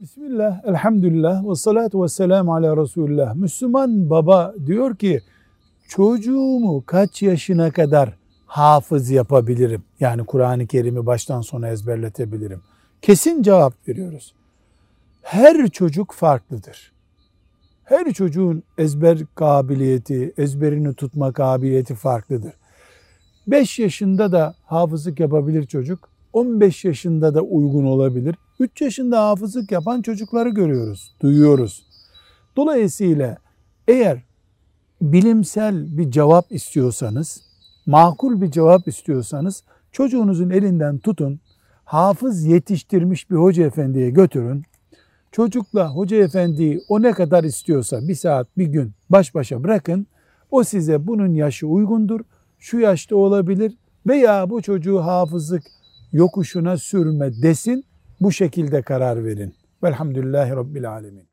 Bismillah, elhamdülillah ve salatu ve selamu ala Resulullah. Müslüman baba diyor ki çocuğumu kaç yaşına kadar hafız yapabilirim? Yani Kur'an-ı Kerim'i baştan sona ezberletebilirim. Kesin cevap veriyoruz. Her çocuk farklıdır. Her çocuğun ezber kabiliyeti, ezberini tutma kabiliyeti farklıdır. 5 yaşında da hafızlık yapabilir çocuk. 15 yaşında da uygun olabilir. 3 yaşında hafızlık yapan çocukları görüyoruz, duyuyoruz. Dolayısıyla eğer bilimsel bir cevap istiyorsanız, makul bir cevap istiyorsanız çocuğunuzun elinden tutun, hafız yetiştirmiş bir hoca efendiye götürün. Çocukla hoca efendiyi o ne kadar istiyorsa bir saat bir gün baş başa bırakın. O size bunun yaşı uygundur, şu yaşta olabilir veya bu çocuğu hafızlık yokuşuna sürme desin. Bu şekilde karar verin. Velhamdülillahi Rabbil Alemin.